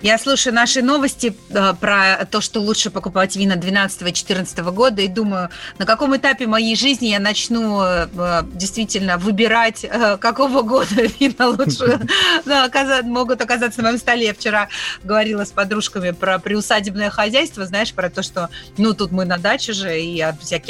Я слушаю наши новости э, про то, что лучше покупать вина 12-14 года и думаю, на каком этапе моей жизни я начну э, действительно выбирать, э, какого года вина лучше могут оказаться на моем столе. Я вчера говорила с подружками про приусадебное хозяйство, знаешь, про то, что ну тут мы на даче же и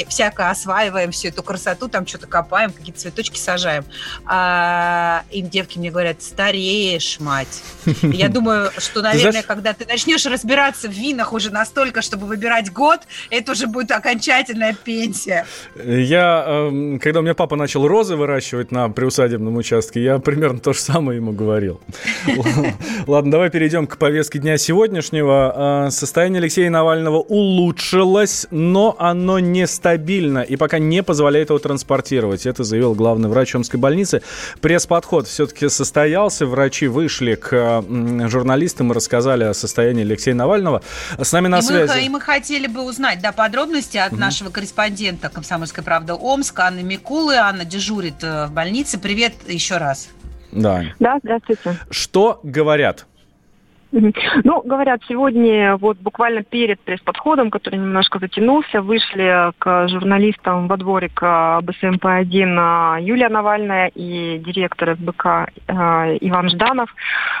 всяко осваиваем всю эту красоту, там что-то копаем, какие-то цветочки сажаем. А, и девки мне говорят, стареешь, мать. Я думаю, что, наверное, наверное, когда ты начнешь разбираться в винах уже настолько, чтобы выбирать год, это уже будет окончательная пенсия. Я, эм, когда у меня папа начал розы выращивать на приусадебном участке, я примерно то же самое ему говорил. Ладно, давай перейдем к повестке дня сегодняшнего. Э, состояние Алексея Навального улучшилось, но оно нестабильно и пока не позволяет его транспортировать. Это заявил главный врач Омской больницы. Пресс-подход все-таки состоялся. Врачи вышли к журналистам и рассказали, рассказали о состоянии Алексея Навального. С нами на и связи. Мы, и мы хотели бы узнать да, подробности от угу. нашего корреспондента «Комсомольской правды» Омска, Анны Микулы. Анна дежурит э, в больнице. Привет еще раз. Да. Да, здравствуйте. Что говорят? Ну, говорят, сегодня вот буквально перед пресс-подходом, который немножко затянулся, вышли к журналистам во дворик БСМП-1 а, Юлия Навальная и директор СБК а, Иван Жданов.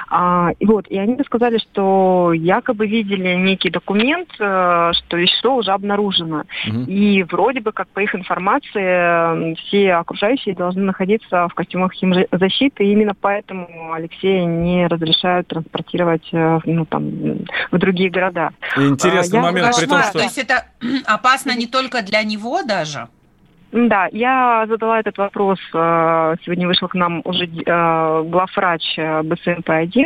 А, и вот, и они сказали, что якобы видели некий документ, э, что вещество уже обнаружено. Угу. И вроде бы, как по их информации, все окружающие должны находиться в костюмах химзащиты, и именно поэтому Алексея не разрешают транспортировать Э, ну, там, в другие города. Интересный а, момент, при том, что... То есть это опасно не только для него даже? Да, я задала этот вопрос. Э, сегодня вышел к нам уже э, главврач БСМП-1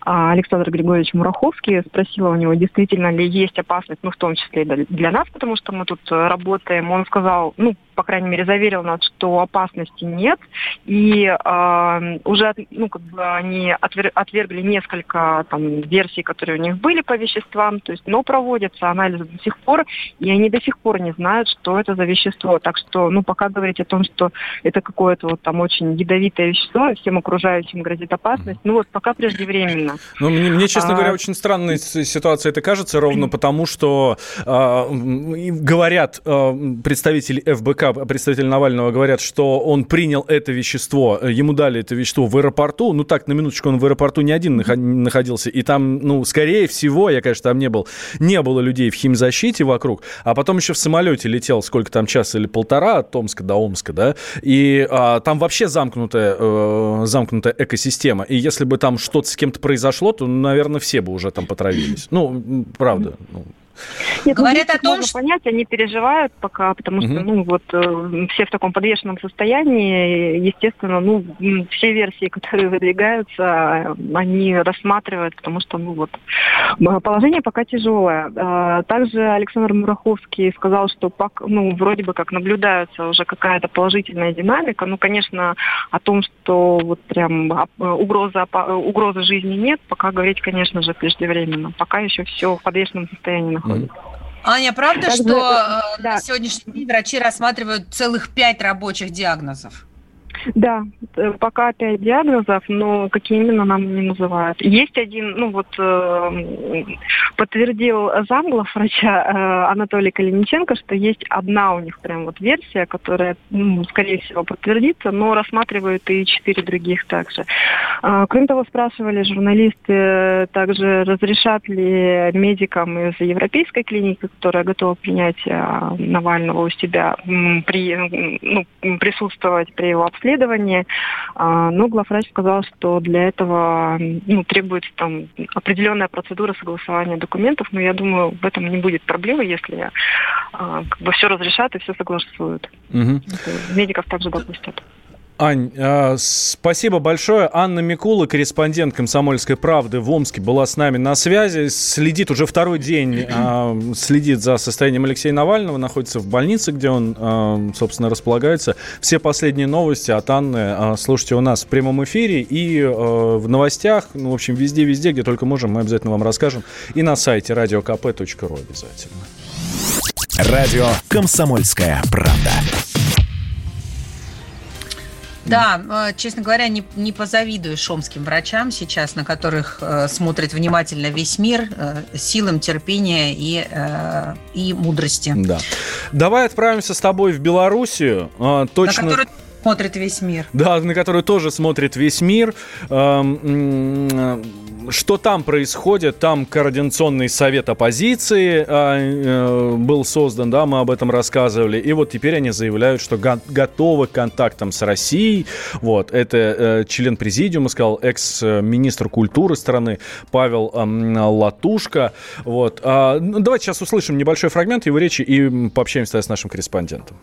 Александр Григорьевич Мураховский. Спросила у него, действительно ли есть опасность, ну, в том числе и для нас, потому что мы тут работаем. Он сказал, ну, по крайней мере, заверил нас, что опасности нет. И э, уже ну, как бы они отвер, отвергли несколько там, версий, которые у них были по веществам, то есть, но проводятся анализы до сих пор, и они до сих пор не знают, что это за вещество. Так что, ну, пока говорить о том, что это какое-то вот там очень ядовитое вещество, всем окружающим грозит опасность, ну вот пока преждевременно. Ну, мне, мне честно а... говоря, очень странная ситуация это кажется, ровно потому, что э, говорят э, представители ФБК представители Навального говорят, что он принял это вещество, ему дали это вещество в аэропорту. Ну так, на минуточку, он в аэропорту не один находился. И там, ну, скорее всего, я, конечно, там не был, не было людей в химзащите вокруг. А потом еще в самолете летел сколько там, час или полтора от Томска до Омска, да. И а, там вообще замкнутая, э, замкнутая экосистема. И если бы там что-то с кем-то произошло, то, наверное, все бы уже там потравились. Ну, правда. Ну. Нет, ну, Говорят ну, о том, что... понять, они переживают пока, потому что, ну, вот, э, все в таком подвешенном состоянии, естественно, ну, все версии, которые выдвигаются, они рассматривают, потому что, ну, вот, положение пока тяжелое. А, также Александр Мураховский сказал, что, ну, вроде бы как наблюдается уже какая-то положительная динамика, ну, конечно, о том, что вот прям угрозы, угрозы жизни нет, пока говорить, конечно же, преждевременно. Пока еще все в подвешенном состоянии находится. Аня, правда, так что э, да. на сегодняшний день врачи рассматривают целых пять рабочих диагнозов? Да, э, пока пять диагнозов, но какие именно нам не называют. Есть один, ну вот э, подтвердил замглав врача э, Анатолий Калиниченко, что есть одна у них прям вот версия, которая, ну, скорее всего, подтвердится, но рассматривают и четыре других также. Э, кроме того, спрашивали журналисты также, разрешат ли медикам из европейской клиники, которая готова принять э, Навального у себя, при, ну, присутствовать при его обследовании, расследование, а, но главврач сказал, что для этого ну, требуется там определенная процедура согласования документов, но я думаю, в этом не будет проблемы, если а, как бы все разрешат и все согласуют. Угу. Медиков также допустят. Ань, э, спасибо большое. Анна Микула, корреспондент «Комсомольской правды» в Омске, была с нами на связи. Следит уже второй день, э, следит за состоянием Алексея Навального, находится в больнице, где он, э, собственно, располагается. Все последние новости от Анны слушайте у нас в прямом эфире и в новостях, ну, в общем, везде-везде, где только можем, мы обязательно вам расскажем. И на сайте radiokp.ru обязательно. Радио «Комсомольская правда». Да, э, честно говоря, не, не позавидую шомским врачам сейчас, на которых э, смотрит внимательно весь мир, э, силам терпения и, э, и мудрости. Да. Давай отправимся с тобой в Белоруссию. Э, точно... На который смотрит весь мир. Да, на которую тоже смотрит весь мир. Эм, что там происходит? Там Координационный совет оппозиции а, э, был создан, да, мы об этом рассказывали. И вот теперь они заявляют, что готовы к контактам с Россией. Вот, это э, член президиума, сказал экс-министр культуры страны Павел Латушка. Вот. Ну, давайте сейчас услышим небольшой фрагмент его речи и пообщаемся с нашим корреспондентом.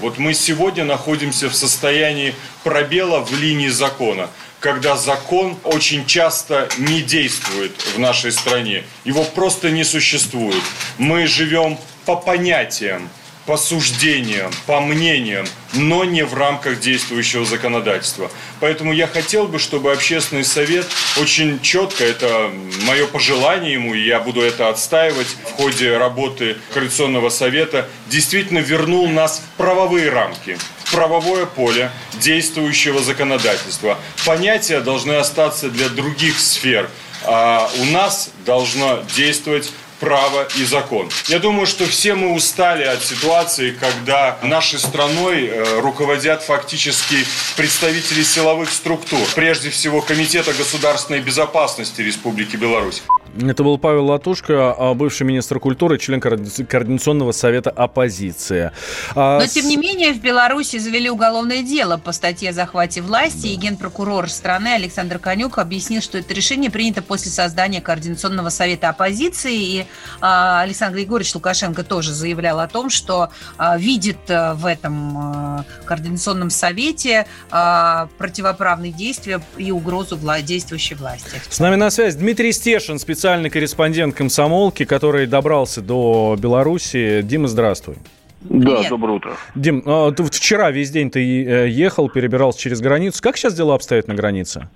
Вот мы сегодня находимся в состоянии пробела в линии закона когда закон очень часто не действует в нашей стране. Его просто не существует. Мы живем по понятиям, по суждениям, по мнениям, но не в рамках действующего законодательства. Поэтому я хотел бы, чтобы общественный совет очень четко, это мое пожелание ему, и я буду это отстаивать в ходе работы Коалиционного совета, действительно вернул нас в правовые рамки, правовое поле действующего законодательства. Понятия должны остаться для других сфер, а у нас должно действовать право и закон. Я думаю, что все мы устали от ситуации, когда нашей страной э, руководят фактически представители силовых структур, прежде всего Комитета государственной безопасности Республики Беларусь. Это был Павел Латушка, а, бывший министр культуры, член Координационного совета оппозиции. А, Но, тем не менее, в Беларуси завели уголовное дело по статье о захвате власти, да. и генпрокурор страны Александр Конюк объяснил, что это решение принято после создания Координационного совета оппозиции, и а, Александр Григорьевич Лукашенко тоже заявлял о том, что видит в этом Координационном совете противоправные действия и угрозу действующей власти. С нами на связи Дмитрий Стешин, специалист специальный корреспондент комсомолки, который добрался до Беларуси. Дима, здравствуй. Да, Привет. доброе утро. Дим, а, ты вчера весь день ты э, ехал, перебирался через границу. Как сейчас дела обстоят на границе?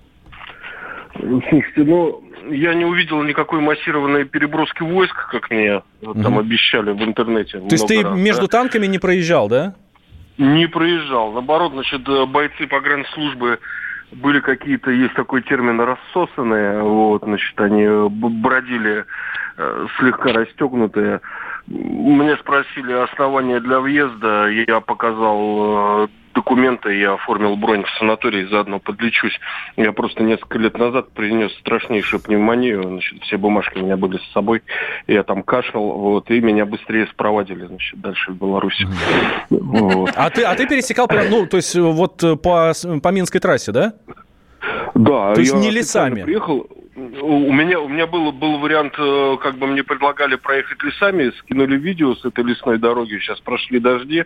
Слушайте, ну, я не увидел никакой массированной переброски войск, как мне угу. там обещали в интернете. То есть ты раз, между да? танками не проезжал, да? Не проезжал. Наоборот, значит, бойцы погранслужбы были какие-то, есть такой термин, рассосанные, вот, значит, они бродили э, слегка расстегнутые. Мне спросили основания для въезда, я показал э, документы, я оформил бронь в санатории, заодно подлечусь. Я просто несколько лет назад принес страшнейшую пневмонию, значит, все бумажки у меня были с собой, я там кашлял, вот, и меня быстрее спровадили, значит, дальше в Беларусь. Вот. А, ты, а ты пересекал, ну, то есть вот по, по Минской трассе, да? Да. То есть не лесами? Приехал, у меня, у меня был, был вариант, э, как бы мне предлагали проехать лесами, скинули видео с этой лесной дороги, сейчас прошли дожди,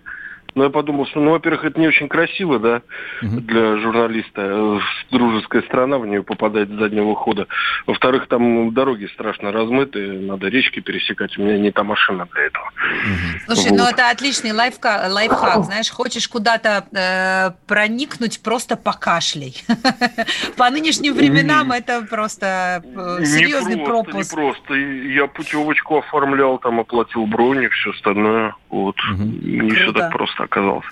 но я подумал, что, ну, во-первых, это не очень красиво, да, угу. для журналиста. Дружеская страна, в нее попадает с заднего хода. Во-вторых, там дороги страшно размыты, надо речки пересекать. У меня не та машина для этого. Угу. Слушай, ну, вот. ну это отличный лайфхак, лайфхак. Знаешь, хочешь куда-то э, проникнуть, просто покашляй. По нынешним временам это просто э, серьезный пропуск. Не просто. Я путевочку оформлял, там оплатил бронь и все остальное. Вот. Не все так просто оказался.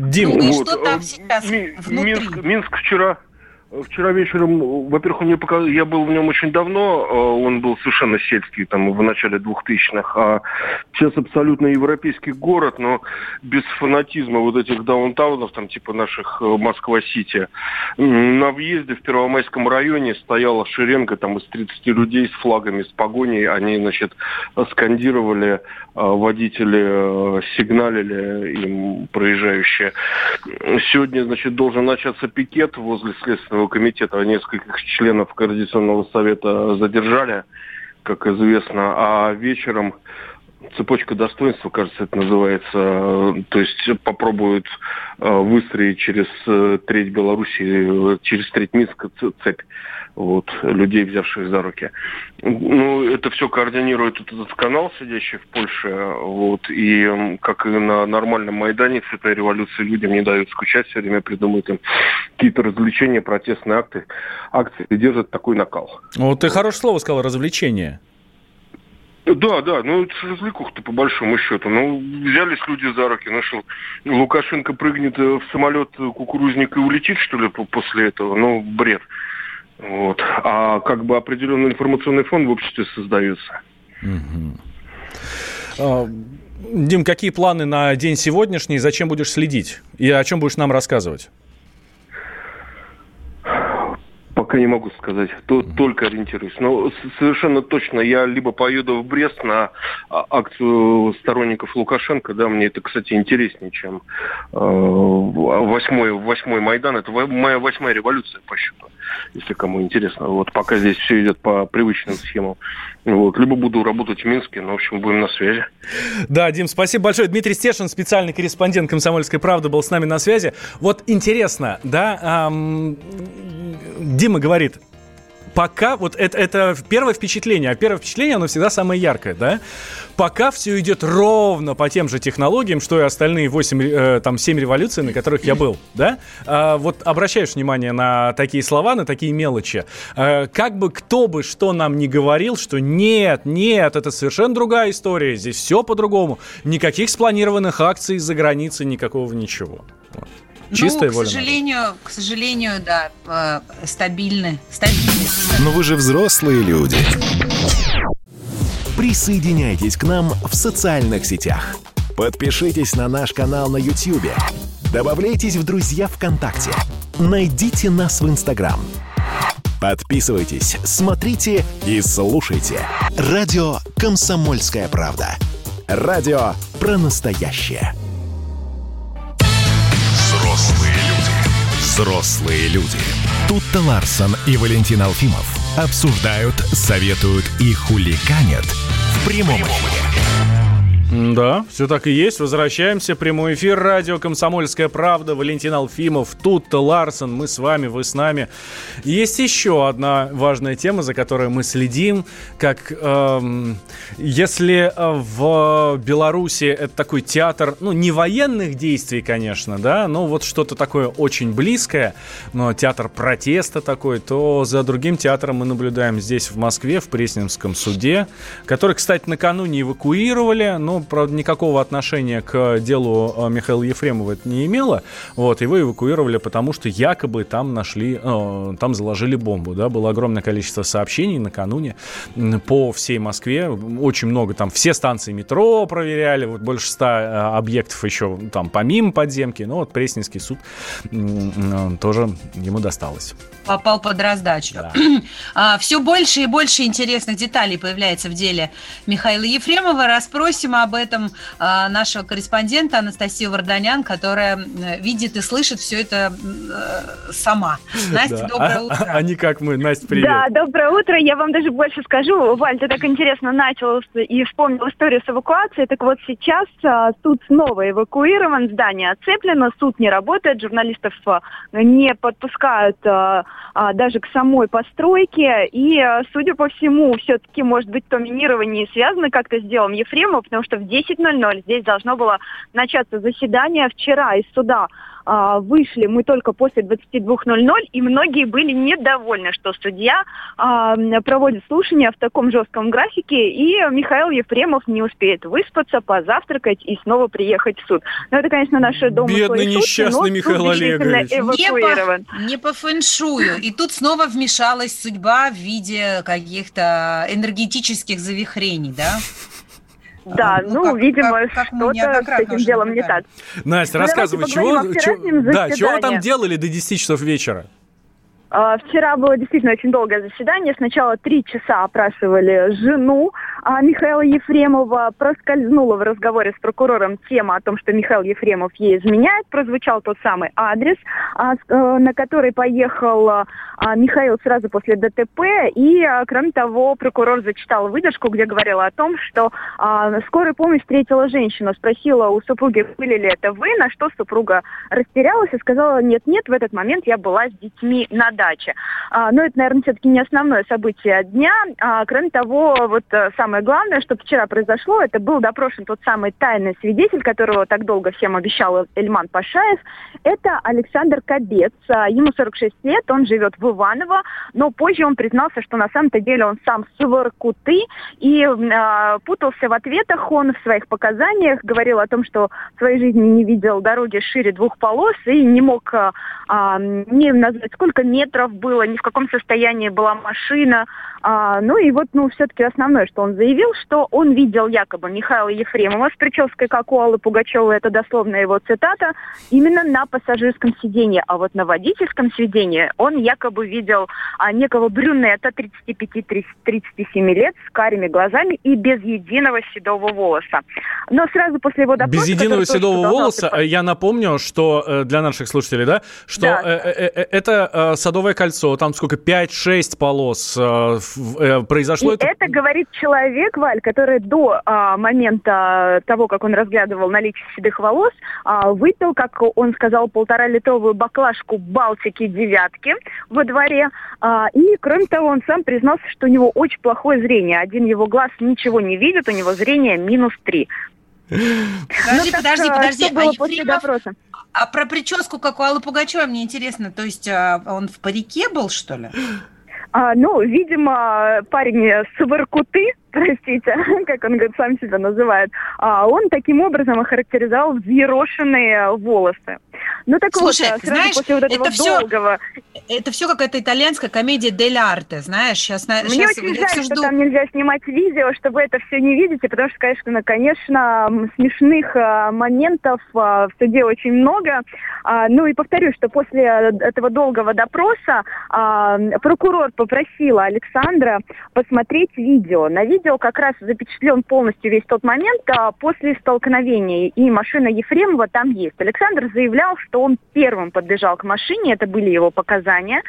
Дим, ну, вот. что там сейчас Ми- внутри? Минск, Минск вчера Вчера вечером, во-первых, он мне показал, я был в нем очень давно, э, он был совершенно сельский, там, в начале 2000-х, а сейчас абсолютно европейский город, но без фанатизма вот этих даунтаунов, там, типа наших э, Москва-Сити. На въезде в Первомайском районе стояла шеренга, там, из 30 людей с флагами, с погоней, они, значит, скандировали, э, водители сигналили им проезжающие. Сегодня, значит, должен начаться пикет возле следственного Следственного комитета нескольких членов Координационного совета задержали, как известно, а вечером цепочка достоинства, кажется, это называется. То есть попробуют выстроить через треть Беларуси, через треть Минска цепь вот, людей, взявших за руки. Ну, это все координирует этот канал, сидящий в Польше, вот, и как и на нормальном Майдане цветной революции людям не дают скучать, все время придумывают им какие-то развлечения, протестные акты, акции, держат такой накал. Вот ты хорошее слово сказал, развлечение. Да, да, ну это развлекуха-то по большому счету. Ну, взялись люди за руки, нашел. Лукашенко прыгнет в самолет кукурузник и улетит, что ли, после этого? Ну, бред. Вот. А как бы определенный информационный фон в обществе создается. А, Дим, какие планы на день сегодняшний? Зачем будешь следить? И о чем будешь нам рассказывать? Пока не могу сказать, то, только ориентируюсь. Но совершенно точно я либо поеду в Брест на а, акцию сторонников Лукашенко, да, мне это, кстати, интереснее, чем э, восьмой, восьмой Майдан. Это моя восьмая революция по счету, если кому интересно. Вот пока здесь все идет по привычным схемам. Вот. Либо буду работать в Минске, но, в общем, будем на связи. Да, Дим, спасибо большое. Дмитрий Стешин, специальный корреспондент «Комсомольской правды», был с нами на связи. Вот интересно, да, эм, Дима говорит, пока вот это, это первое впечатление, а первое впечатление, оно всегда самое яркое, да? Пока все идет ровно по тем же технологиям, что и остальные 8, э, там, 7 революций, на которых я был, да? А, вот обращаешь внимание на такие слова, на такие мелочи. А, как бы кто бы что нам ни говорил, что нет, нет, это совершенно другая история, здесь все по-другому. Никаких спланированных акций за границей, никакого ничего. Вот. Чистая ну, воля. К сожалению, надо. к сожалению, да, э, стабильны. Стабильны. Но вы же взрослые люди. Присоединяйтесь к нам в социальных сетях. Подпишитесь на наш канал на YouTube. Добавляйтесь в друзья ВКонтакте. Найдите нас в Инстаграм. Подписывайтесь, смотрите и слушайте. Радио «Комсомольская правда». Радио про настоящее. Взрослые люди. Тут-то Ларсон и Валентин Алфимов обсуждают, советуют и хуликанят в прямом эфире. Да, все так и есть. Возвращаемся. Прямой эфир. Радио «Комсомольская правда». Валентин Алфимов. Тут Ларсон. Мы с вами, вы с нами. Есть еще одна важная тема, за которой мы следим. Как эм, если в Беларуси это такой театр, ну, не военных действий, конечно, да, но вот что-то такое очень близкое, но театр протеста такой, то за другим театром мы наблюдаем здесь, в Москве, в Пресненском суде, который, кстати, накануне эвакуировали, но правда, никакого отношения к делу э, Михаила Ефремова это не имело. Вот, его эвакуировали, потому что якобы там нашли, э, там заложили бомбу, да, было огромное количество сообщений накануне по всей Москве, очень много там, все станции метро проверяли, вот больше ста э, объектов еще там помимо подземки, ну вот Пресненский суд тоже ему досталось. Попал под раздачу. Да. А, все больше и больше интересных деталей появляется в деле Михаила Ефремова. Расспросим об этом а, нашего корреспондента Анастасию Варданян, которая видит и слышит все это э, сама. Настя, да. доброе а, утро. А, а не как мы. Настя, привет. Да, доброе утро. Я вам даже больше скажу. Валь, ты так интересно начал и вспомнил историю с эвакуацией. Так вот сейчас а, суд снова эвакуирован, здание оцеплено, суд не работает, журналистов не подпускают даже к самой постройке. И, судя по всему, все-таки, может быть, то минирование связано как-то с делом Ефремова, потому что в 10.00 здесь должно было начаться заседание. Вчера из суда а, вышли мы только после 22.00, и многие были недовольны, что судья а, проводит слушания в таком жестком графике, и Михаил Ефремов не успеет выспаться, позавтракать и снова приехать в суд. Но это, конечно, наши дома. Бедный несчастный шутки, Михаил Олегович. Не по, не по фэншую. И тут снова вмешалась судьба в виде каких-то энергетических завихрений, да? Да, ну, ну как, видимо, как, что-то с этим делом не так. Настя, ну, рассказывай, чего, чего, да, чего там делали до 10 часов вечера? А, вчера было действительно очень долгое заседание. Сначала три часа опрашивали жену а, Михаила Ефремова проскользнула в разговоре с прокурором тема о том, что Михаил Ефремов ей изменяет. Прозвучал тот самый адрес, а, э, на который поехал Михаил сразу после ДТП. И, кроме того, прокурор зачитал выдержку, где говорила о том, что скорая помощь встретила женщину. Спросила у супруги, были ли это вы, на что супруга растерялась и сказала, нет-нет, в этот момент я была с детьми на даче. Но это, наверное, все-таки не основное событие дня. Кроме того, вот э, самое главное, что вчера произошло, это был допрошен тот самый тайный свидетель, которого так долго всем обещал Эльман Пашаев. Это Александр Кобец. А, ему 46 лет, он живет в Иваново, но позже он признался, что на самом-то деле он сам с Воркуты и путался в ответах. Он в своих показаниях говорил о том, что в своей жизни не видел дороги шире двух полос и не мог э, не назвать, сколько метров было, ни в каком состоянии была машина. А, ну и вот, ну, все-таки основное, что он заявил, что он видел якобы Михаила Ефремова с прической, как у Аллы Пугачевой, это дословно его цитата, именно на пассажирском сиденье. А вот на водительском сиденье он якобы видел а, некого брюнета 35-37 лет с карими глазами и без единого седого волоса. Но сразу после его допроса... Без единого седого волоса, я напомню, что э, для наших слушателей, да, что да. Э, э, это э, Садовое кольцо, там сколько, 5-6 полос э, Э, произошло и это... это говорит человек, Валь, который до а, момента того, как он разглядывал наличие седых волос, а, выпил, как он сказал, полтора-литровую баклажку Балтики девятки во дворе. А, и, кроме того, он сам признался, что у него очень плохое зрение. Один его глаз ничего не видит, у него зрение минус три. Подожди, ну, подожди, так, подожди. Что было а после Ефремов, допроса? А про прическу, как у Аллы Пугачевой, мне интересно. То есть а, он в парике был, что ли? А, ну, видимо, парень с Воркуты, простите, как он говорит, сам себя называет, а он таким образом охарактеризовал взъерошенные волосы. Ну так Слушай, вот, сразу знаешь, после вот этого это все, долгого... Это все какая-то итальянская комедия дель арте, знаешь, сейчас... Мне сейчас очень жаль, что жду... там нельзя снимать видео, чтобы это все не видите, потому что, конечно, конечно, смешных а, моментов а, в суде очень много. А, ну и повторюсь, что после этого долгого допроса прокурор попросила Александра посмотреть видео. На видео как раз запечатлен полностью весь тот момент после столкновения, и машина Ефремова там есть. Александр заявлял, что он первым подбежал к машине, это были его показания.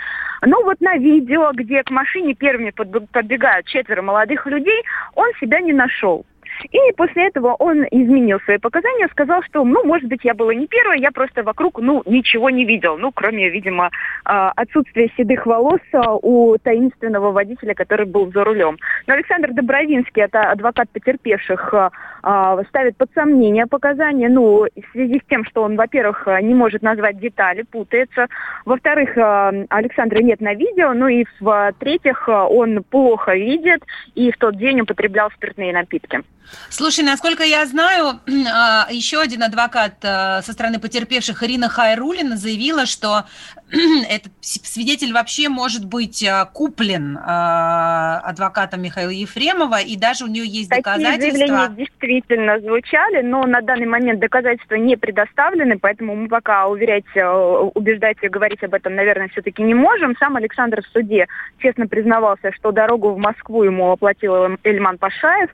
Ну вот на видео, где к машине первыми подбегают четверо молодых людей, он себя не нашел. И после этого он изменил свои показания, сказал, что, ну, может быть, я была не первая, я просто вокруг, ну, ничего не видел. Ну, кроме, видимо, а, отсутствия седых волос а, у таинственного водителя, который был за рулем. Но Александр Добровинский, это адвокат потерпевших, а, ставит под сомнение показания, ну, в связи с тем, что он, во-первых, не может назвать детали, путается. Во-вторых, Александра нет на видео, ну и в-третьих, он плохо видит и в тот день употреблял спиртные напитки. Слушай, насколько я знаю, а, еще один адвокат а, со стороны потерпевших Ирина Хайрулина заявила, что этот свидетель вообще может быть а, куплен адвокатом Михаила Ефремова, и даже у нее есть Такие доказательства. заявления действительно звучали, но на данный момент доказательства не предоставлены, поэтому мы пока уверять, убеждать и говорить об этом, наверное, все-таки не можем. Сам Александр в суде честно признавался, что дорогу в Москву ему оплатил Эльман Пашаев.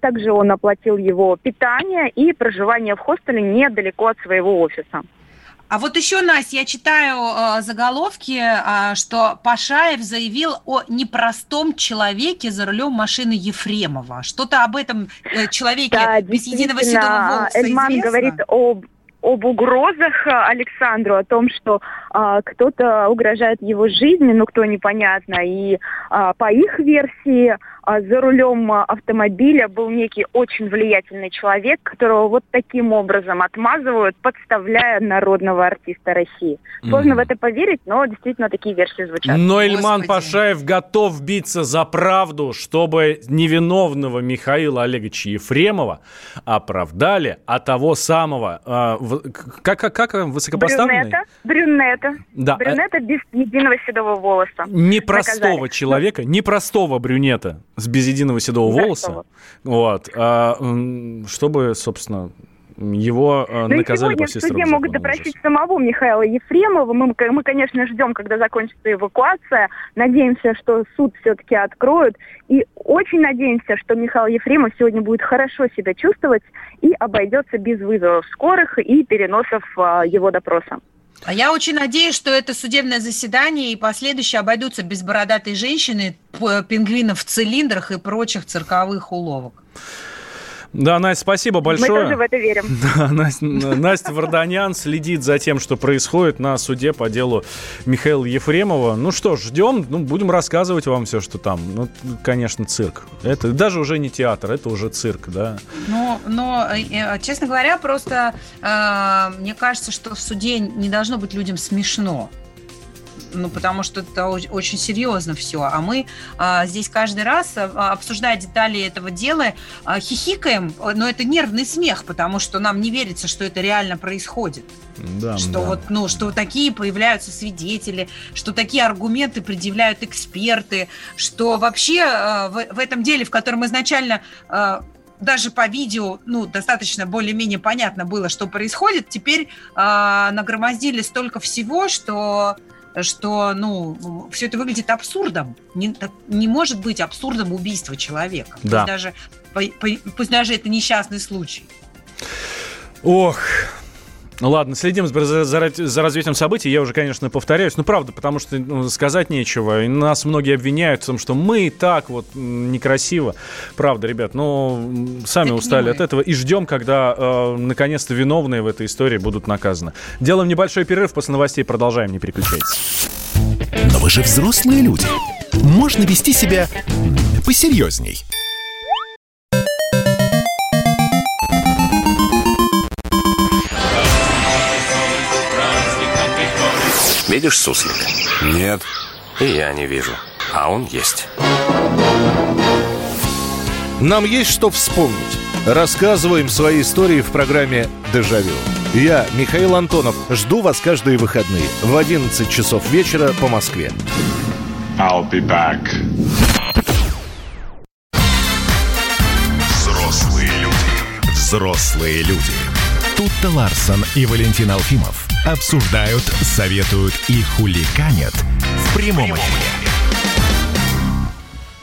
Также он оплатил его питание и проживание в хостеле недалеко от своего офиса. А вот еще, Настя, я читаю э, заголовки, э, что Пашаев заявил о непростом человеке за рулем машины Ефремова. Что-то об этом э, человеке да, без единого седого волоса Эльман известно? говорит об об угрозах Александру, о том, что а, кто-то угрожает его жизни, ну кто непонятно. И а, по их версии за рулем а, автомобиля был некий очень влиятельный человек, которого вот таким образом отмазывают, подставляя народного артиста России. Сложно mm. в это поверить, но действительно такие версии звучат. Но Ильман Господи. Пашаев готов биться за правду, чтобы невиновного Михаила Олеговича Ефремова оправдали, а того самого, э, как, как, как высокопоставленный? Брюнета, брюнета, да. брюнета без единого седого волоса. Непростого наказали. человека, непростого брюнета с без единого седого волоса. Вот. А, чтобы, собственно, его э, Ну наказали по всей строгому могут допросить Ужас. самого Михаила Ефремова. Мы, мы, конечно, ждем, когда закончится эвакуация. Надеемся, что суд все-таки откроют. И очень надеемся, что Михаил Ефремов сегодня будет хорошо себя чувствовать и обойдется без вызовов скорых и переносов а, его допроса. А я очень надеюсь, что это судебное заседание и последующие обойдутся без бородатой женщины, пингвинов в цилиндрах и прочих цирковых уловок. Да, Настя, спасибо Мы тоже в большое. это верим. Да, Настя, Настя Варданян следит за тем, что происходит на суде по делу Михаила Ефремова. Ну что ж, ждем, ну, будем рассказывать вам все, что там. Ну, конечно, цирк. Это даже уже не театр, это уже цирк, да. Но, но, э, э, честно говоря, просто э, мне кажется, что в суде не должно быть людям смешно. Ну, потому что это очень серьезно все. А мы а, здесь каждый раз, а, обсуждая детали этого дела, а, хихикаем, но это нервный смех, потому что нам не верится, что это реально происходит. Да, что да. вот, ну, что такие появляются свидетели, что такие аргументы предъявляют эксперты, что вообще э, в, в этом деле, в котором изначально э, даже по видео, ну, достаточно более-менее понятно было, что происходит, теперь э, нагромоздили столько всего, что что, ну, все это выглядит абсурдом. Не, не может быть абсурдом убийства человека. Да. Пусть даже, пусть даже это несчастный случай. Ох. Ну ладно, следим за, за- за развитием событий. Я уже, конечно, повторяюсь. Ну, правда, потому что ну, сказать нечего. И нас многие обвиняют в том, что мы и так вот некрасиво. Правда, ребят, но м, сами не устали от этого. И ждем, когда э, наконец-то виновные в этой истории будут наказаны. Делаем небольшой перерыв. После новостей продолжаем. Не переключайтесь. Но вы же взрослые люди. Можно вести себя посерьезней. Видишь суслика? Нет. И я не вижу. А он есть. Нам есть что вспомнить. Рассказываем свои истории в программе «Дежавю». Я, Михаил Антонов, жду вас каждые выходные в 11 часов вечера по Москве. I'll be back. Взрослые люди. Взрослые люди. Тут-то Ларсон и Валентин Алфимов обсуждают, советуют и хуликанят в прямом эфире.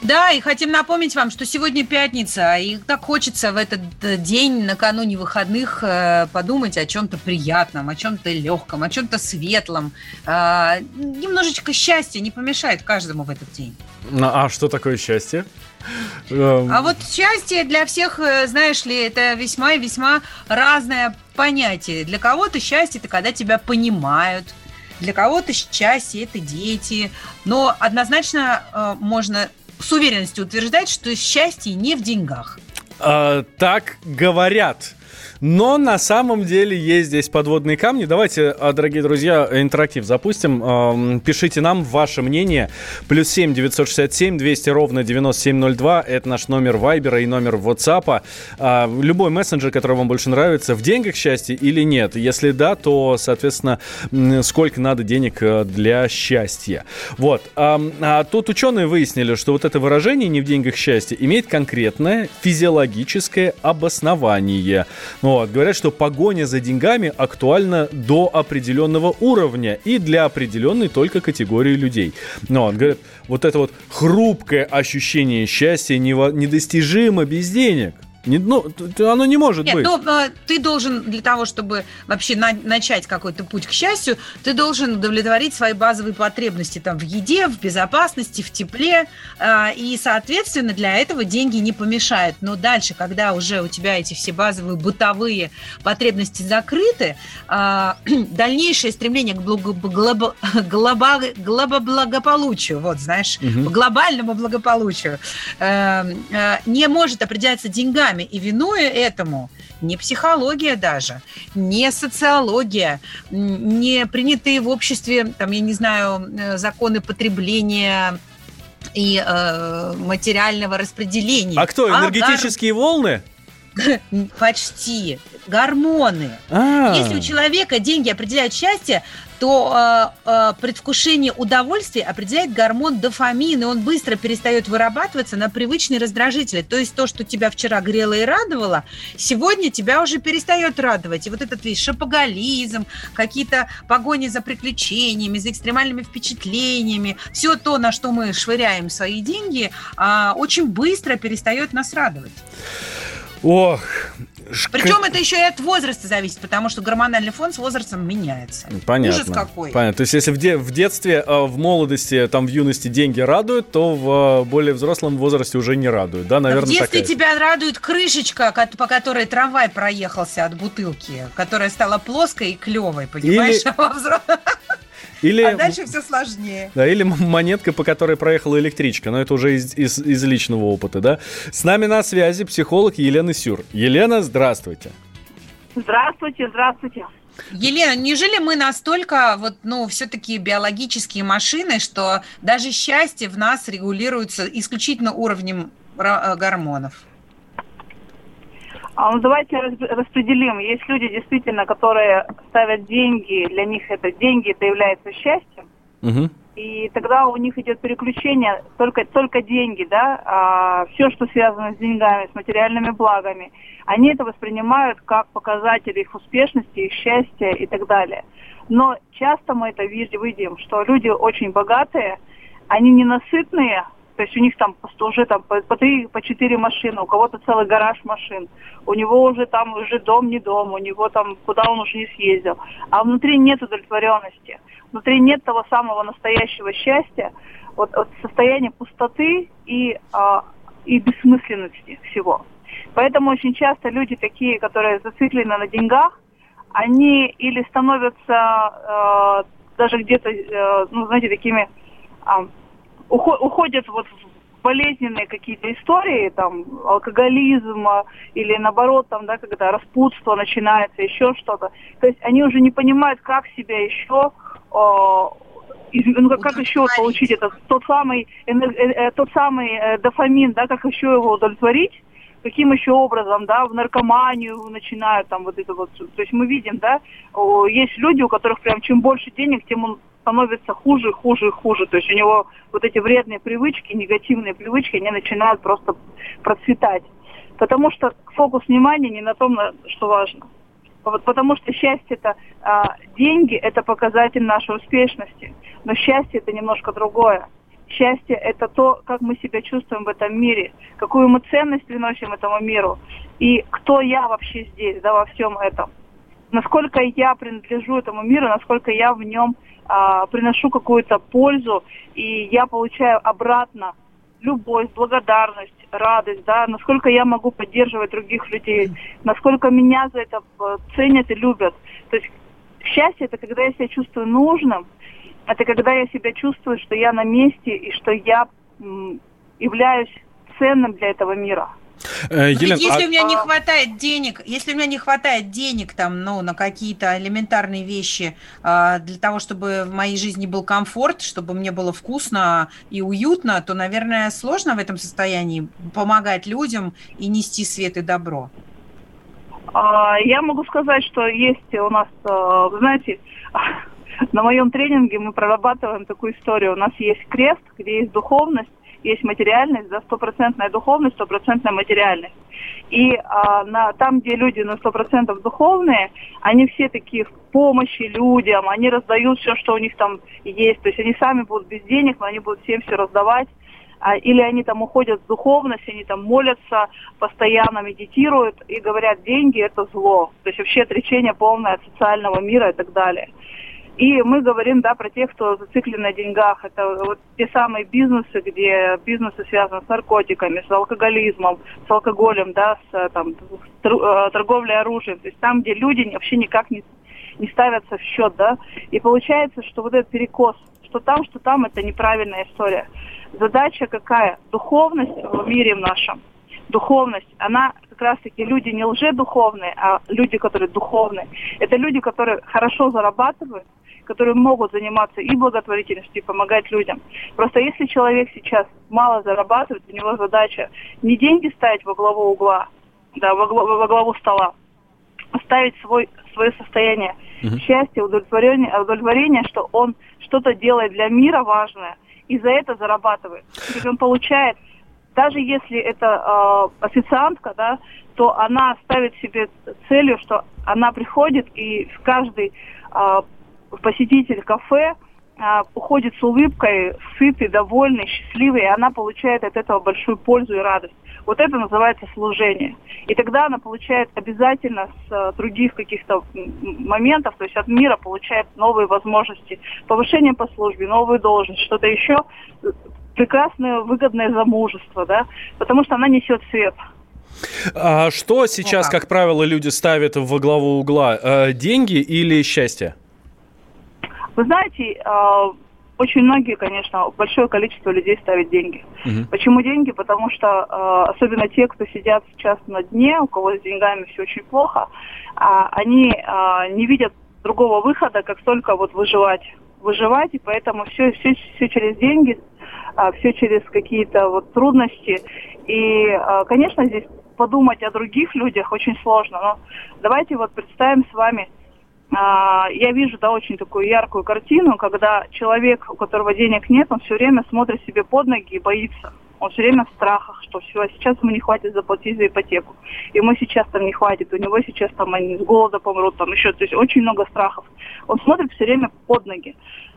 Да, и хотим напомнить вам, что сегодня пятница, и так хочется в этот э, день, накануне выходных, э, подумать о чем-то приятном, о чем-то легком, о чем-то светлом. А, Немножечко счастья не помешает каждому в этот день. Ну, А что такое счастье? А вот счастье для всех, э, знаешь ли, это весьма и весьма разное понятие. Для кого-то счастье это когда тебя понимают, для кого-то счастье это дети. Но однозначно э, можно с уверенностью утверждать, что счастье не в деньгах. А, так говорят. Но на самом деле есть здесь подводные камни. Давайте, а, дорогие друзья, интерактив запустим. Пишите нам ваше мнение. Плюс семь девятьсот семь двести ровно 9702. Это наш номер Вайбера и номер WhatsApp. А, Любой мессенджер, который вам больше нравится. В деньгах счастье или нет? Если да, то, соответственно, сколько надо денег э, для счастья. Вот. А тут ученые выяснили, что вот это выражение «не в деньгах счастье» имеет конкретное физиологическое обоснование. Вот. Говорят, что погоня за деньгами актуальна до определенного уровня и для определенной только категории людей. Ну, вот, говорят, вот это вот хрупкое ощущение счастья недостижимо без денег. Не- ну, оно не может Нет, быть. ну, э, ты должен для того, чтобы вообще на- начать какой-то путь к счастью, ты должен удовлетворить свои базовые потребности там в еде, в безопасности, в тепле, э, и, соответственно, для этого деньги не помешают. Но дальше, когда уже у тебя эти все базовые бытовые потребности закрыты, э, дальнейшее стремление к благо- глобо- глоба- глобоблагополучию, вот, знаешь, к глобальному благополучию, э, э, не может определяться деньгами. И винуя этому не психология даже, не социология, не принятые в обществе, там, я не знаю, э, законы потребления и э, материального распределения. А кто, гор- энергетические волны? Почти. Гормоны. А-а-а. Если у человека деньги определяют счастье, то э, э, предвкушение удовольствия определяет гормон дофамин, и он быстро перестает вырабатываться на привычные раздражители. То есть то, что тебя вчера грело и радовало, сегодня тебя уже перестает радовать. И вот этот весь шапоголизм, какие-то погони за приключениями, за экстремальными впечатлениями, все то, на что мы швыряем свои деньги, э, очень быстро перестает нас радовать. Ох, причем это еще и от возраста зависит, потому что гормональный фон с возрастом меняется. Понятно. Ужас какой. Понятно. То есть, если в, де- в детстве, э, в молодости, там, в юности деньги радуют, то в э, более взрослом возрасте уже не радуют, да, наверное, В детстве такая. тебя радует крышечка, по которой трамвай проехался от бутылки, которая стала плоской и клевой, понимаешь? Или... А или, а дальше все сложнее. Да, или монетка, по которой проехала электричка. Но это уже из, из, из личного опыта, да? С нами на связи психолог Елена Сюр. Елена, здравствуйте. Здравствуйте, здравствуйте. Елена, неужели мы настолько, вот, ну, все-таки биологические машины, что даже счастье в нас регулируется исключительно уровнем э, гормонов? А, ну, давайте распределим. Есть люди, действительно, которые ставят деньги, для них это деньги, это является счастьем. Угу. И тогда у них идет переключение только, только деньги, да, а все, что связано с деньгами, с материальными благами, они это воспринимают как показатель их успешности, их счастья и так далее. Но часто мы это видим, что люди очень богатые, они ненасытные, то есть у них там уже там по, три, по четыре машины, у кого-то целый гараж машин, у него уже там уже дом не дом, у него там куда он уже не съездил. А внутри нет удовлетворенности, внутри нет того самого настоящего счастья, вот, вот состояние пустоты и, а, и бессмысленности всего. Поэтому очень часто люди такие, которые зациклены на деньгах, они или становятся э, даже где-то, э, ну, знаете, такими э, уходят вот в болезненные какие-то истории, там, алкоголизма или наоборот, там, да, когда распутство начинается, еще что-то. То есть они уже не понимают, как себя еще э, ну, как, как еще получить этот тот самый э, э, тот самый э, дофамин, да, как еще его удовлетворить, каким еще образом, да, в наркоманию начинают там вот это вот. То есть мы видим, да, есть люди, у которых прям чем больше денег, тем он становится хуже, хуже, хуже. То есть у него вот эти вредные привычки, негативные привычки, они начинают просто процветать. Потому что фокус внимания не на том, что важно. Вот потому что счастье это а, деньги, это показатель нашей успешности. Но счастье это немножко другое. Счастье это то, как мы себя чувствуем в этом мире, какую мы ценность приносим этому миру и кто я вообще здесь, да, во всем этом. Насколько я принадлежу этому миру, насколько я в нем а, приношу какую-то пользу, и я получаю обратно любовь, благодарность, радость, да, насколько я могу поддерживать других людей, насколько меня за это э, ценят и любят. То есть счастье это когда я себя чувствую нужным, это когда я себя чувствую, что я на месте и что я м, являюсь ценным для этого мира. Э, Елена, если а... у меня не хватает денег, если у меня не хватает денег там, ну, на какие-то элементарные вещи э, для того, чтобы в моей жизни был комфорт, чтобы мне было вкусно и уютно, то, наверное, сложно в этом состоянии помогать людям и нести свет и добро. А, я могу сказать, что есть у нас, э, вы знаете, на моем тренинге мы прорабатываем такую историю. У нас есть крест, где есть духовность, есть материальность, да, стопроцентная духовность, стопроцентная материальность. И а, на, там, где люди на сто процентов духовные, они все такие в помощи людям, они раздают все, что у них там есть. То есть они сами будут без денег, но они будут всем все раздавать. А, или они там уходят в духовность, они там молятся, постоянно медитируют и говорят, деньги это зло. То есть вообще отречение полное от социального мира и так далее. И мы говорим, да, про тех, кто зациклен на деньгах. Это вот те самые бизнесы, где бизнесы связаны с наркотиками, с алкоголизмом, с алкоголем, да, с там, э, торговлей оружием. То есть там, где люди вообще никак не, не ставятся в счет, да. И получается, что вот этот перекос, что там, что там, это неправильная история. Задача какая? Духовность в мире нашем духовность, она как раз-таки люди не лжедуховные, а люди, которые духовные. Это люди, которые хорошо зарабатывают, которые могут заниматься и благотворительностью, и помогать людям. Просто если человек сейчас мало зарабатывает, у него задача не деньги ставить во главу угла, да, во, главу, во главу стола, ставить свой, свое состояние uh-huh. счастья, удовлетворения, удовлетворения, что он что-то делает для мира важное, и за это зарабатывает. То есть он получает, даже если это э, официантка, да, то она ставит себе целью, что она приходит и в каждый э, посетитель кафе а, уходит с улыбкой, сытый, довольный, счастливый, и она получает от этого большую пользу и радость. Вот это называется служение. И тогда она получает обязательно с а, других каких-то моментов, то есть от мира получает новые возможности, повышение по службе, новую должность, что-то еще, прекрасное, выгодное замужество, да, потому что она несет свет. А что сейчас, как правило, люди ставят во главу угла? Э, деньги или счастье? Вы знаете, а, очень многие, конечно, большое количество людей ставят деньги. Угу. Почему деньги? Потому что а, особенно те, кто сидят сейчас на дне, у кого с деньгами все очень плохо, а, они не видят другого выхода, как только вот выживать. Выживать, и поэтому все, все, все через деньги, все через какие-то вот трудности. И, конечно, здесь подумать о других людях очень сложно. Но давайте вот представим с вами – я вижу, да, очень такую яркую картину, когда человек, у которого денег нет, он все время смотрит себе под ноги и боится. Он все время в страхах, что все, сейчас ему не хватит заплатить за ипотеку. Ему сейчас там не хватит, у него сейчас там они с голода помрут, там еще, то есть очень много страхов. Он смотрит все время под ноги.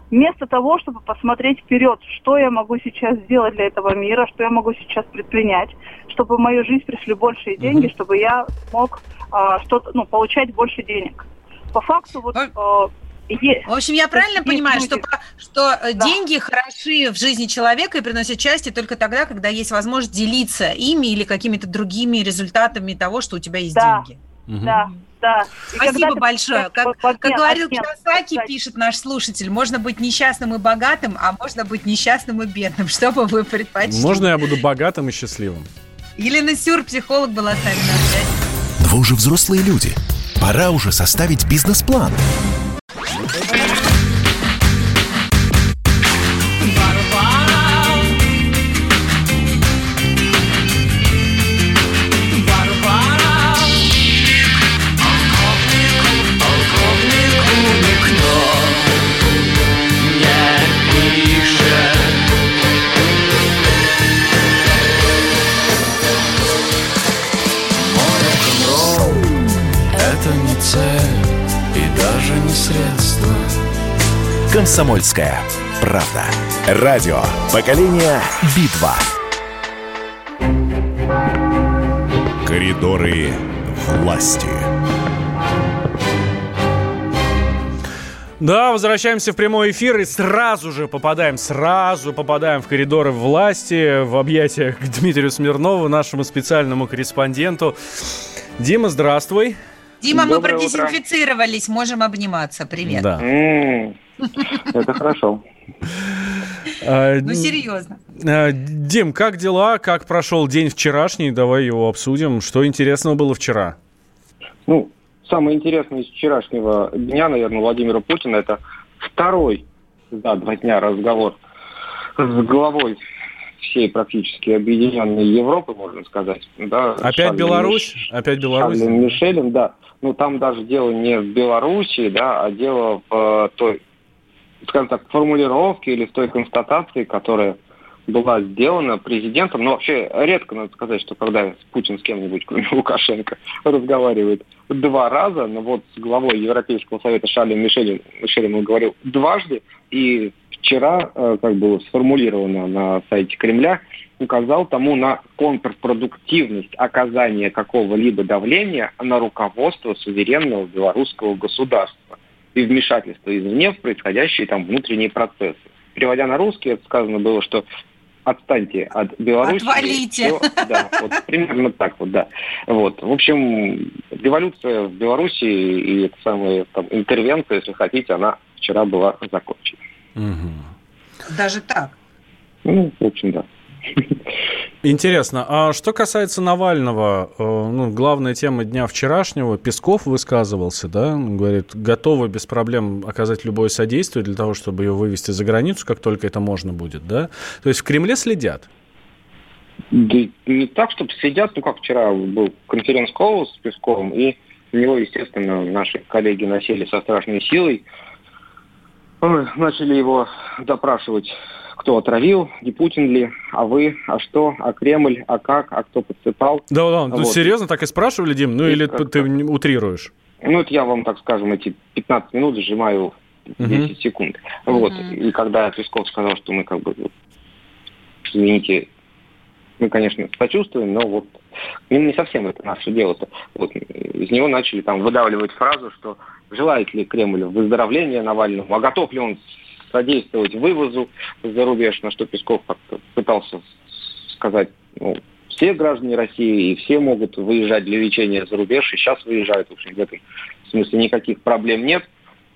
Вместо того, чтобы посмотреть вперед, что я могу сейчас сделать для этого мира, что я могу сейчас предпринять, чтобы в мою жизнь пришли большие деньги, чтобы я мог а, что-то, ну, получать больше денег по факту вот... Э, есть. В общем, я правильно есть понимаю, люди. что, что э, да. деньги хороши в жизни человека и приносят счастье только тогда, когда есть возможность делиться ими или какими-то другими результатами того, что у тебя есть да. деньги. Да, угу. да. Спасибо большое. Как, как говорил Киосаки, пишет наш слушатель, можно быть несчастным и богатым, а можно быть несчастным и бедным. Что бы вы предпочли? Можно я буду богатым и счастливым? Елена Сюр, психолог, была с нами на связи. Вы уже взрослые люди. Пора уже составить бизнес-план. «Комсомольская правда». Радио «Поколение Битва». Коридоры власти. Да, возвращаемся в прямой эфир и сразу же попадаем, сразу попадаем в коридоры власти, в объятия к Дмитрию Смирнову, нашему специальному корреспонденту. Дима, здравствуй. Дима, Доброе мы продезинфицировались, утро. можем обниматься. Привет. Да. Это хорошо. А, ну, серьезно. А, Дим, как дела? Как прошел день вчерашний? Давай его обсудим. Что интересного было вчера? Ну, самое интересное из вчерашнего дня, наверное, Владимира Путина, это второй за два дня разговор с главой всей практически объединенной Европы, можно сказать. Да, Опять Шарлем Беларусь? Миш... Опять Беларусь? Шарлем Мишелем, да. Ну, там даже дело не в Беларуси, да, а дело в той скажем так, формулировки или в той констатации, которая была сделана президентом. Но вообще редко, надо сказать, что когда Путин с кем-нибудь, кроме Лукашенко, разговаривает два раза, но вот с главой Европейского совета Шарлем Мишелем, Мишелем он говорил дважды, и вчера, э, как было сформулировано на сайте Кремля, указал тому на контрпродуктивность оказания какого-либо давления на руководство суверенного белорусского государства и вмешательство извне в происходящие там внутренние процессы. Переводя на русский, это сказано было, что отстаньте от Беларуси. Отвалите. Все, да, вот примерно так вот, да. Вот. В общем, революция в Беларуси и эта самая там, интервенция, если хотите, она вчера была закончена. Угу. Даже так? Ну, в общем, да. Интересно, а что касается Навального, э, ну, главная тема дня вчерашнего, Песков высказывался, да, говорит, готовы без проблем оказать любое содействие для того, чтобы ее вывести за границу, как только это можно будет, да? То есть в Кремле следят? Да не так, чтобы сидят, ну как вчера был конференц-колл с Песковым, и на него, естественно, наши коллеги насели со страшной силой, начали его допрашивать, кто отравил, не Путин ли, а вы, а что, а Кремль, а как, а кто подсыпал. Да, да, ну вот. серьезно так и спрашивали, Дим, ну и или ты утрируешь? Ну, это я вам, так скажем, эти 15 минут сжимаю 10 угу. секунд. Вот. Угу. И когда Песков сказал, что мы как бы, извините, мы, конечно, сочувствуем, но вот не совсем это наше дело-то. Вот, из него начали там выдавливать фразу, что желает ли Кремль выздоровления Навальному, а готов ли он содействовать вывозу за рубеж, на что Песков пытался сказать, ну, все граждане России и все могут выезжать для лечения за рубеж, и сейчас выезжают, в общем, в этом смысле никаких проблем нет.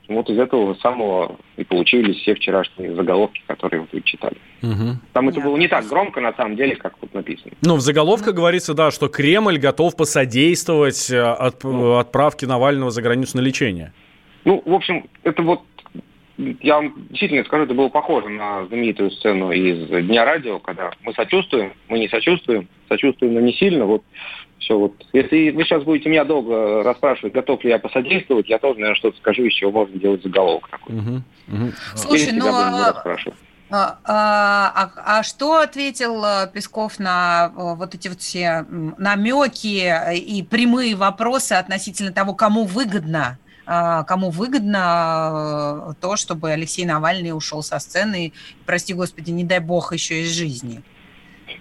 Вот из этого самого и получились все вчерашние заголовки, которые вот вы читали. Угу. Там это было не так громко, на самом деле, как тут написано. Ну, в заголовках говорится, да, что Кремль готов посодействовать э, от, ну. отправке Навального за границу на лечение. Ну, в общем, это вот я вам действительно скажу, это было похоже на знаменитую сцену из Дня радио, когда мы сочувствуем, мы не сочувствуем, сочувствуем, но не сильно. Вот все вот. Если вы сейчас будете меня долго расспрашивать, готов ли я посодействовать, я тоже, наверное, что-то скажу, еще можно делать заголовок такой. Угу, угу. Слушай, ну... А, а, а, а что ответил э, Песков на э, вот эти вот все намеки и прямые вопросы относительно того, кому выгодно а, кому выгодно э, то, чтобы Алексей Навальный ушел со сцены, и, прости господи, не дай бог, еще из жизни.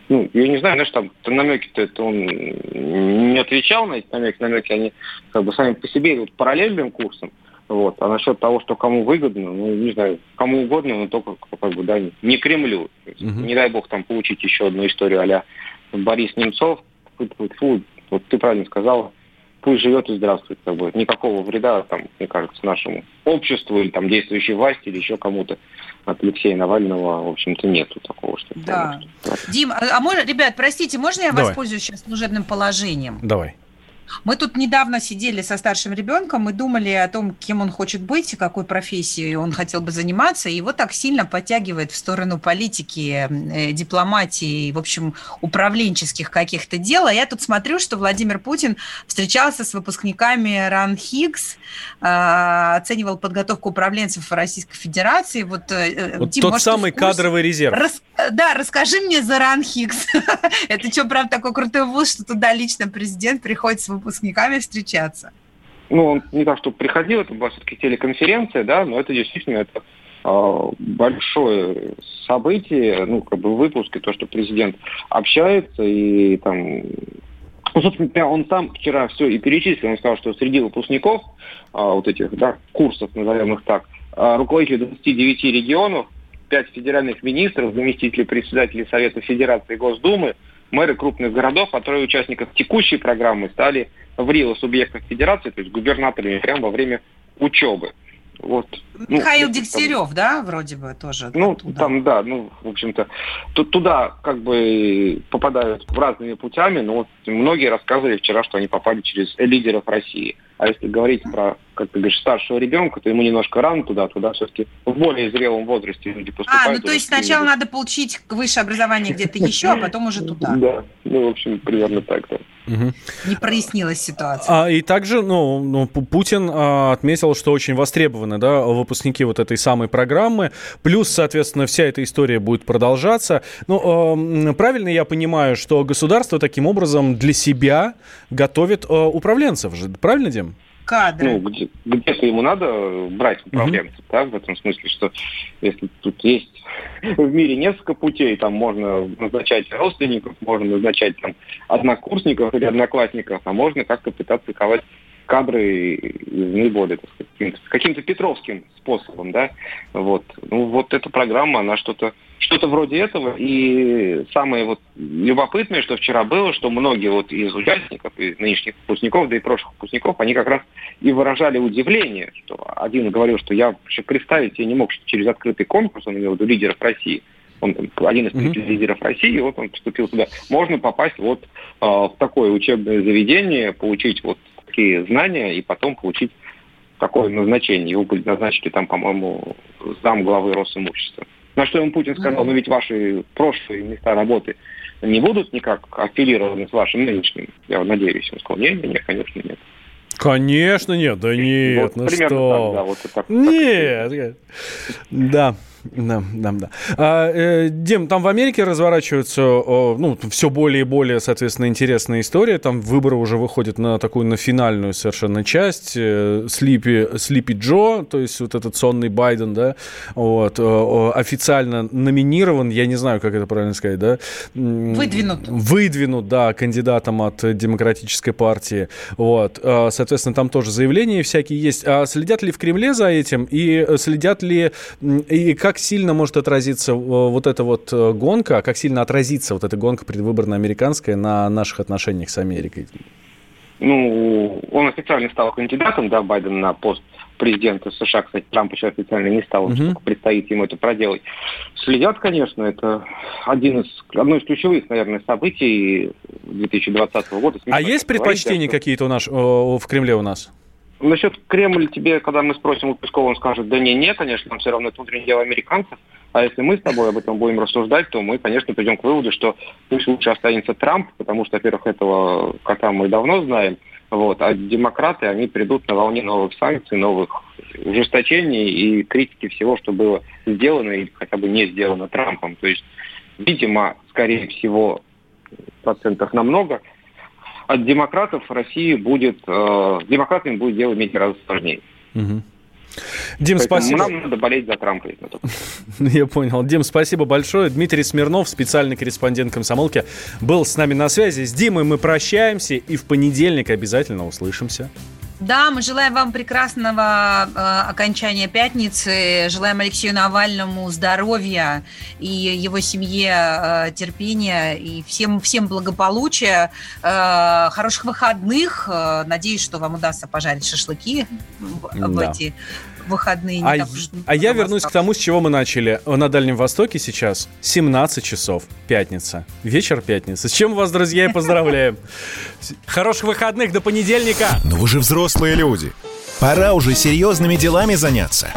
Ну, я не знаю, знаешь, там намеки-то это он не отвечал на эти намеки. Намеки, они как бы сами по себе идут параллельным курсом. Вот. А насчет того, что кому выгодно, ну, не знаю, кому угодно, но только как бы, да, не Кремлю. Угу. Не дай бог там получить еще одну историю а Борис Немцов. Фу, вот ты правильно сказала, пусть живет и здравствует. Как бы. Никакого вреда, там, мне кажется, нашему обществу или там действующей власти или еще кому-то от Алексея Навального, в общем-то, нету такого. Что да. Дим, а, а можно, ребят, простите, можно я Давай. воспользуюсь сейчас служебным положением? Давай. Мы тут недавно сидели со старшим ребенком и думали о том, кем он хочет быть, какой профессией он хотел бы заниматься. И его так сильно подтягивает в сторону политики, э, дипломатии, в общем, управленческих каких-то дел. А я тут смотрю, что Владимир Путин встречался с выпускниками РАН Хиггс, э, оценивал подготовку управленцев Российской Федерации. Вот, э, вот Дим, тот может, самый кадровый резерв. Рас... Да, расскажи мне за РАН Хиггс. Это что, правда, такой крутой вуз, что туда лично президент приходит с выпускниками встречаться? Ну, не так, что приходил, это была все-таки телеконференция, да, но это действительно это э, большое событие, ну, как бы выпуск, то, что президент общается и там ну, собственно, он сам вчера все и перечислил. Он сказал, что среди выпускников а, вот этих да, курсов, назовем их так, а, руководители 29 регионов, 5 федеральных министров, заместители председателей Совета Федерации и Госдумы, мэры крупных городов, а трое участников текущей программы стали в Рио субъектах федерации, то есть губернаторами прямо во время учебы. Вот. Ну, Михаил ну, Дегтярев, там, да, вроде бы тоже. Ну, туда. там, да, ну, в общем-то, тут туда как бы попадают разными путями, но вот многие рассказывали вчера, что они попали через лидеров России. А если говорить про, как ты говоришь, старшего ребенка, то ему немножко рано туда, туда все-таки в более зрелом возрасте люди поступают. А, ну то есть сначала надо получить высшее образование где-то еще, а потом уже туда. Да, ну, в общем, примерно так, да. Угу. Не прояснилась ситуация. А, и также, ну, ну Путин а, отметил, что очень востребованы, да, выпускники вот этой самой программы. Плюс, соответственно, вся эта история будет продолжаться. Ну, э, правильно я понимаю, что государство таким образом для себя готовит э, управленцев же, правильно, Дим? Кадры. Ну, где, где-то ему надо брать управленцев, mm-hmm. да, в этом смысле, что если тут есть в мире несколько путей, там можно назначать родственников, можно назначать там однокурсников или одноклассников, а можно как-то пытаться ковать кадры из наиболее, так сказать, каким-то, каким-то петровским способом, да, вот. Ну, вот эта программа, она что-то что-то вроде этого. И самое вот любопытное, что вчера было, что многие вот из участников, и нынешних выпускников, да и прошлых выпускников, они как раз и выражали удивление, что один говорил, что я вообще представить себе не мог, что через открытый конкурс, он имел в виду лидеров России, он один из mm-hmm. лидеров России, вот он поступил туда. Можно попасть вот э, в такое учебное заведение, получить вот такие знания и потом получить такое назначение. Его назначили там, по-моему, зам главы Росимущества. На что ему Путин сказал, ну ведь ваши прошлые места работы не будут никак аффилированы с вашим нынешним. Я надеюсь, он сказал, нет, нет, конечно, нет. Конечно нет, да нет, вот, ну что? Так, да, вот так, нет, так. да. Да, да, да. А, э, Дим, там в Америке разворачиваются о, ну, все более и более, соответственно, интересные истории. Там выборы уже выходят на такую, на финальную совершенно часть. Э, Слипи, Слипи Джо, то есть вот этот сонный Байден, да, вот, официально номинирован, я не знаю, как это правильно сказать, да? Выдвинут. Выдвинут, да, кандидатом от Демократической партии. Вот, а, соответственно, там тоже заявления всякие есть. А следят ли в Кремле за этим? И следят ли, и как как сильно может отразиться э, вот эта вот э, гонка, как сильно отразится вот эта гонка предвыборная американская на наших отношениях с Америкой? Ну, он официально стал кандидатом, да, Байден на пост президента США, кстати, Трамп еще официально не стал, uh-huh. предстоит ему это проделать. Следят, конечно, это один из, одно из ключевых, наверное, событий 2020 года. А есть предпочтения какие-то у нас, в Кремле у нас? Насчет Кремля тебе, когда мы спросим у Пескова, он скажет, да не, не, конечно, там все равно это внутреннее дело американцев. А если мы с тобой об этом будем рассуждать, то мы, конечно, придем к выводу, что пусть лучше останется Трамп, потому что, во-первых, этого кота мы давно знаем, вот, а демократы, они придут на волне новых санкций, новых ужесточений и критики всего, что было сделано или хотя бы не сделано Трампом. То есть, видимо, скорее всего, процентов намного, от демократов России будет, э, демократами будет дело иметь гораздо сложнее. Угу. Дим, Поэтому спасибо. Нам надо болеть за Трампа. Я понял. Дим, спасибо большое. Дмитрий Смирнов, специальный корреспондент комсомолки, был с нами на связи. С Димой мы прощаемся и в понедельник обязательно услышимся. Да, мы желаем вам прекрасного э, окончания пятницы, желаем Алексею Навальному здоровья и его семье э, терпения и всем, всем благополучия, э, хороших выходных. Э, надеюсь, что вам удастся пожарить шашлыки в, да. в эти выходные. А, а я вернусь к тому, с чего мы начали. На Дальнем Востоке сейчас 17 часов, пятница, вечер пятницы. С чем вас, друзья, и поздравляем. Хороших выходных, до понедельника. Но вы же взрослые люди. Пора уже серьезными делами заняться.